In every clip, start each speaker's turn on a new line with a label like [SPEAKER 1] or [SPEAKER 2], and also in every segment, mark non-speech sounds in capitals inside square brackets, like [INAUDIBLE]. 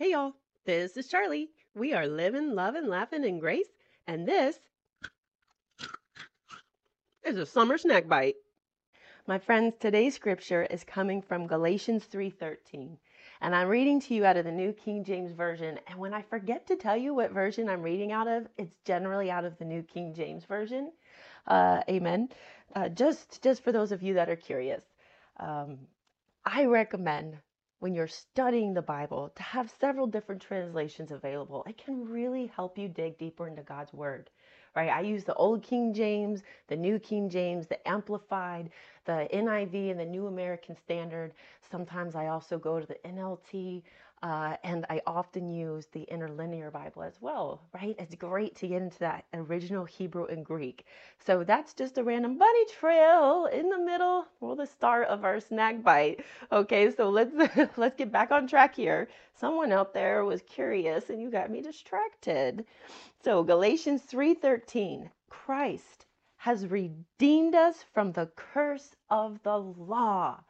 [SPEAKER 1] Hey y'all, this is Charlie. We are living, loving, laughing in grace, and this is a summer snack bite. My friends, today's scripture is coming from Galatians 3:13, and I'm reading to you out of the New King James Version. And when I forget to tell you what version I'm reading out of, it's generally out of the New King James Version. Uh, amen. Uh, just just for those of you that are curious, um, I recommend when you're studying the Bible to have several different translations available. It can really help you dig deeper into God's Word, right? I use the Old King James, the New King James, the Amplified, the NIV, and the New American Standard. Sometimes I also go to the NLT. Uh, and I often use the interlinear Bible as well, right? It's great to get into that original Hebrew and Greek. So that's just a random bunny trail in the middle or the start of our snack bite. Okay, so let's [LAUGHS] let's get back on track here. Someone out there was curious and you got me distracted. So Galatians 3:13, Christ has redeemed us from the curse of the law.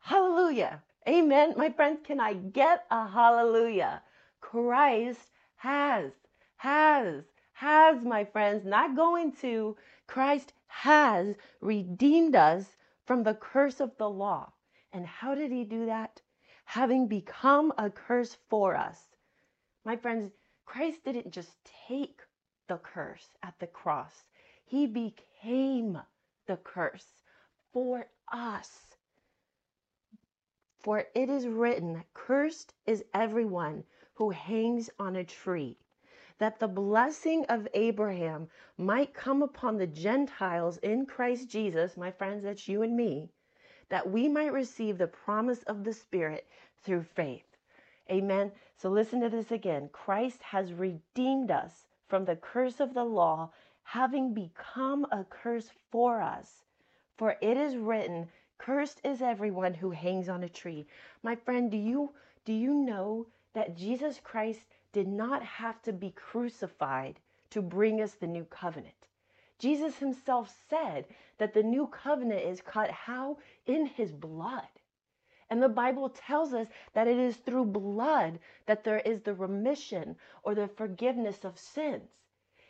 [SPEAKER 1] Hallelujah. Amen. My friends, can I get a hallelujah? Christ has, has, has, my friends, not going to. Christ has redeemed us from the curse of the law. And how did he do that? Having become a curse for us. My friends, Christ didn't just take the curse at the cross, he became the curse for us. For it is written, Cursed is everyone who hangs on a tree, that the blessing of Abraham might come upon the Gentiles in Christ Jesus, my friends, that's you and me, that we might receive the promise of the Spirit through faith. Amen. So listen to this again. Christ has redeemed us from the curse of the law, having become a curse for us. For it is written, Cursed is everyone who hangs on a tree. My friend, do you do you know that Jesus Christ did not have to be crucified to bring us the new covenant? Jesus himself said that the new covenant is cut how? In his blood. And the Bible tells us that it is through blood that there is the remission or the forgiveness of sins.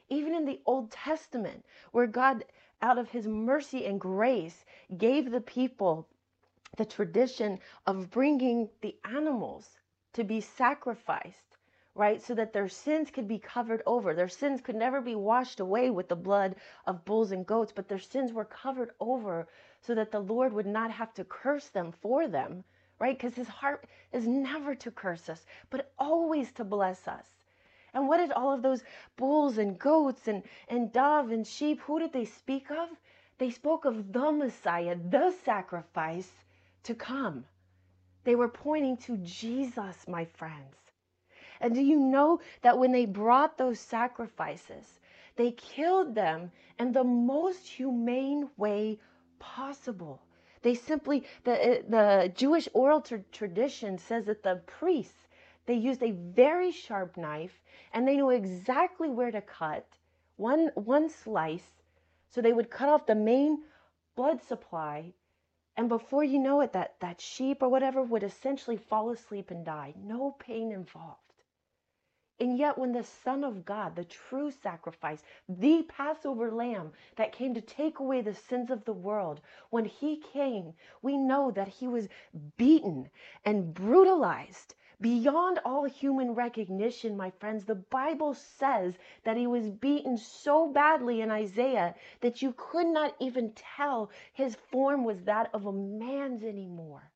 [SPEAKER 1] Even in the Old Testament, where God out of his mercy and grace, gave the people the tradition of bringing the animals to be sacrificed, right? So that their sins could be covered over. Their sins could never be washed away with the blood of bulls and goats, but their sins were covered over so that the Lord would not have to curse them for them, right? Because his heart is never to curse us, but always to bless us. And what did all of those bulls and goats and, and dove and sheep, who did they speak of? They spoke of the Messiah, the sacrifice to come. They were pointing to Jesus, my friends. And do you know that when they brought those sacrifices, they killed them in the most humane way possible? They simply, the, the Jewish oral tra- tradition says that the priests, they used a very sharp knife and they knew exactly where to cut one one slice so they would cut off the main blood supply and before you know it that that sheep or whatever would essentially fall asleep and die. No pain involved. And yet, when the Son of God, the true sacrifice, the Passover lamb that came to take away the sins of the world, when he came, we know that he was beaten and brutalized Beyond all human recognition, my friends, the Bible says that he was beaten so badly in Isaiah that you could not even tell his form was that of a man's anymore.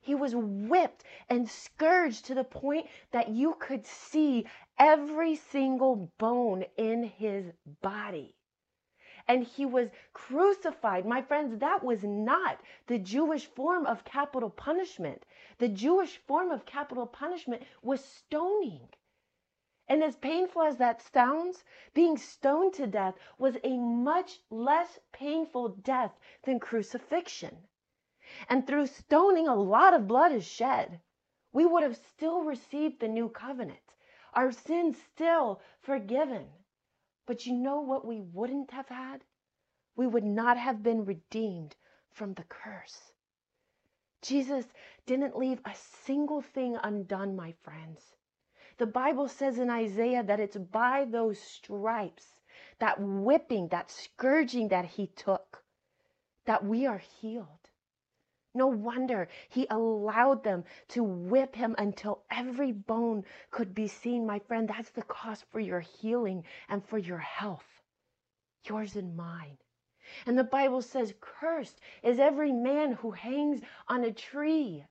[SPEAKER 1] He was whipped and scourged to the point that you could see every single bone in his body and he was crucified. My friends, that was not the Jewish form of capital punishment. The Jewish form of capital punishment was stoning. And as painful as that sounds, being stoned to death was a much less painful death than crucifixion. And through stoning, a lot of blood is shed. We would have still received the new covenant, our sins still forgiven. But you know what we wouldn't have had? We would not have been redeemed from the curse. Jesus didn't leave a single thing undone, my friends. The Bible says in Isaiah that it's by those stripes, that whipping, that scourging that he took, that we are healed. No wonder he allowed them to whip him until every bone could be seen. My friend, that's the cost for your healing and for your health, yours and mine. And the Bible says, Cursed is every man who hangs on a tree.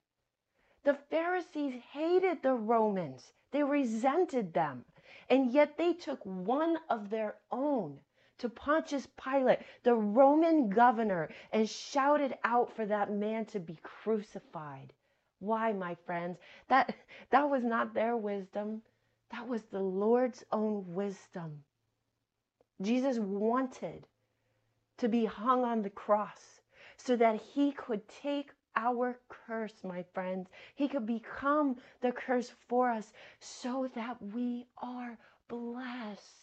[SPEAKER 1] The Pharisees hated the Romans, they resented them, and yet they took one of their own to Pontius Pilate, the Roman governor, and shouted out for that man to be crucified. Why, my friends? That that was not their wisdom. That was the Lord's own wisdom. Jesus wanted to be hung on the cross so that he could take our curse, my friends. He could become the curse for us so that we are blessed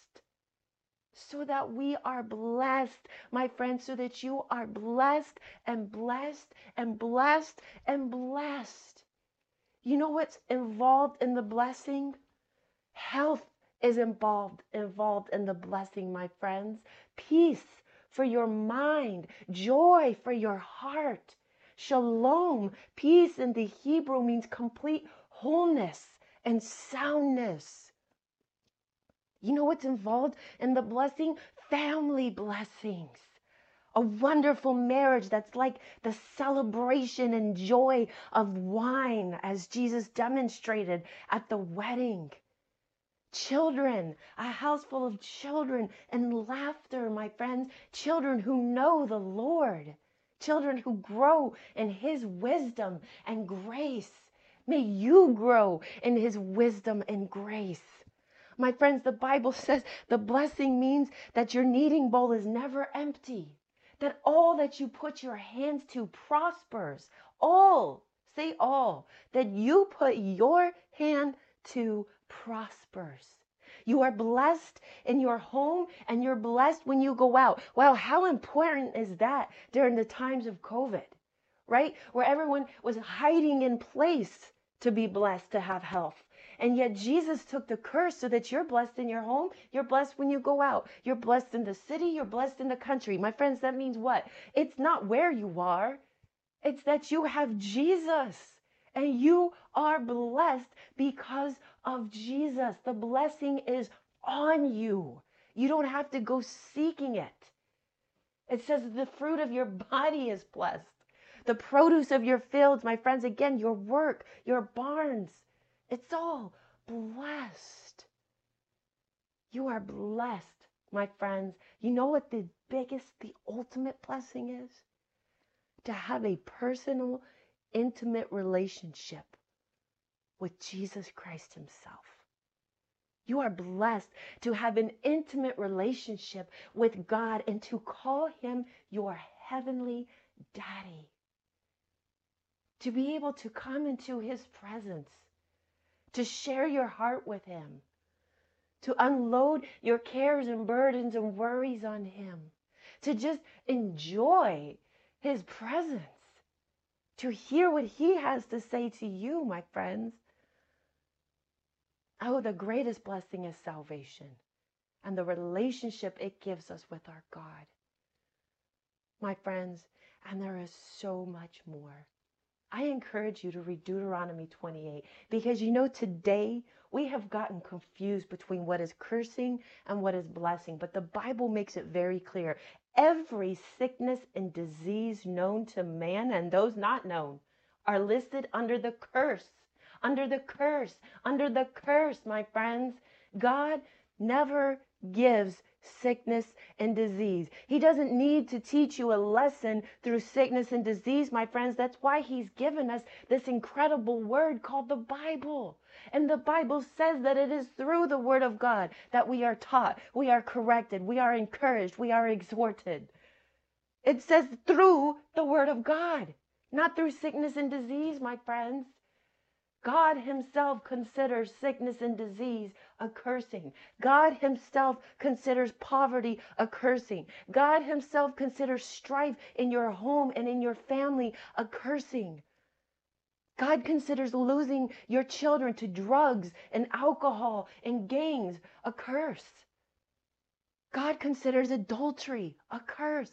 [SPEAKER 1] so that we are blessed, my friends, so that you are blessed and blessed and blessed and blessed. You know what's involved in the blessing? Health is involved involved in the blessing, my friends. Peace for your mind, joy for your heart. Shalom, peace in the Hebrew means complete wholeness and soundness. You know what's involved in the blessing? Family blessings. A wonderful marriage that's like the celebration and joy of wine, as Jesus demonstrated at the wedding. Children, a house full of children and laughter, my friends. Children who know the Lord. Children who grow in His wisdom and grace. May you grow in His wisdom and grace. My friends, the Bible [LAUGHS] says the blessing means that your kneading bowl is never empty, that all that you put your hands to prospers. All, say all, that you put your hand to prospers. You are blessed in your home and you're blessed when you go out. Wow, how important is that during the times of COVID, right? Where everyone was hiding in place to be blessed, to have health. And yet Jesus took the curse so that you're blessed in your home. You're blessed when you go out. You're blessed in the city. You're blessed in the country. My friends, that means what? It's not where you are, it's that you have Jesus. And you are blessed because of Jesus. The blessing is on you. You don't have to go seeking it. It says the fruit of your [LAUGHS] body is blessed. The produce of your fields, my friends, again, your work, your barns, it's all blessed. You are blessed, my friends. You know what the biggest, the ultimate blessing is? To have a personal, intimate relationship with Jesus Christ Himself. You are blessed to have an intimate relationship with God and to call Him your heavenly daddy. To be able to come into His presence to share your heart with Him, to unload your cares and burdens and worries on Him, to just enjoy His presence, to hear what He has to say to you, my friends. Oh, the greatest blessing is salvation and the relationship it gives us with our God. My friends, and there is so much more. I encourage you to read Deuteronomy 28 because you know, today we have gotten confused between what is cursing and what is blessing, but the Bible makes it very clear. Every sickness and disease known to man and those not known are listed under the curse. Under the curse, under the curse, my friends. God never gives sickness and disease. He doesn't need to teach you a lesson through sickness and disease, my friends. That's why He's given us this incredible word called the Bible. And the Bible says that it is through the Word of God that we are taught, we are corrected, we are encouraged, we are exhorted. It says through the Word of God, not through sickness and disease, my friends. God Himself considers sickness and disease a cursing. God Himself considers poverty a cursing. God Himself considers strife in your home and in your family a cursing. God considers losing your children to drugs and alcohol and gangs a curse. God considers adultery a curse.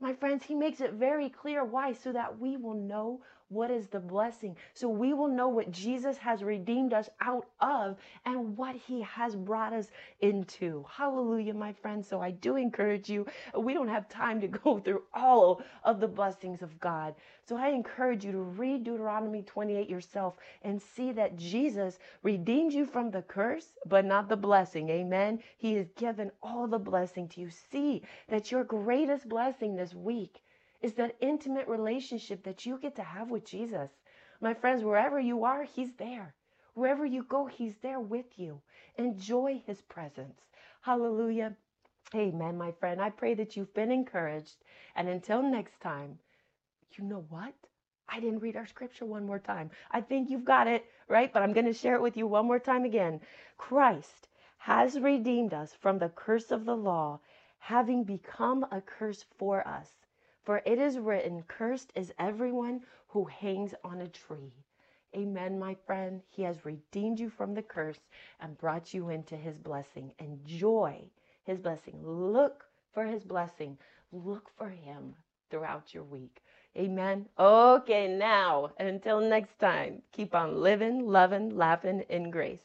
[SPEAKER 1] My friends, he makes it very clear why, so that we will know what is the blessing? So we will know what Jesus has redeemed us out of and what he has brought us into. Hallelujah, my friends. So I do encourage you. We don't have time to [LAUGHS] go through all of the blessings of God. So I encourage you to read Deuteronomy 28 yourself and see that Jesus redeemed you from the curse, but not the blessing. Amen. He has given all the blessing to you. See that your greatest blessing this week is that intimate relationship that you get to have with Jesus. My friends, wherever you are, He's there. Wherever you go, He's there with you. Enjoy His presence. Hallelujah. Amen, my friend. I pray that you've been encouraged. And until next time, you know what? I didn't read our scripture one more time. I think you've got it, right? But I'm going to share it with you one more time again. Christ has redeemed us from the curse of the law, having become a curse for us. For it is written, Cursed is everyone who hangs on a tree. Amen, my friend. He has redeemed you from the curse and brought you into his blessing. Enjoy his blessing. Look for his blessing. Look for him throughout your week. Amen. Okay, now, until next time, keep on living, loving, laughing in grace.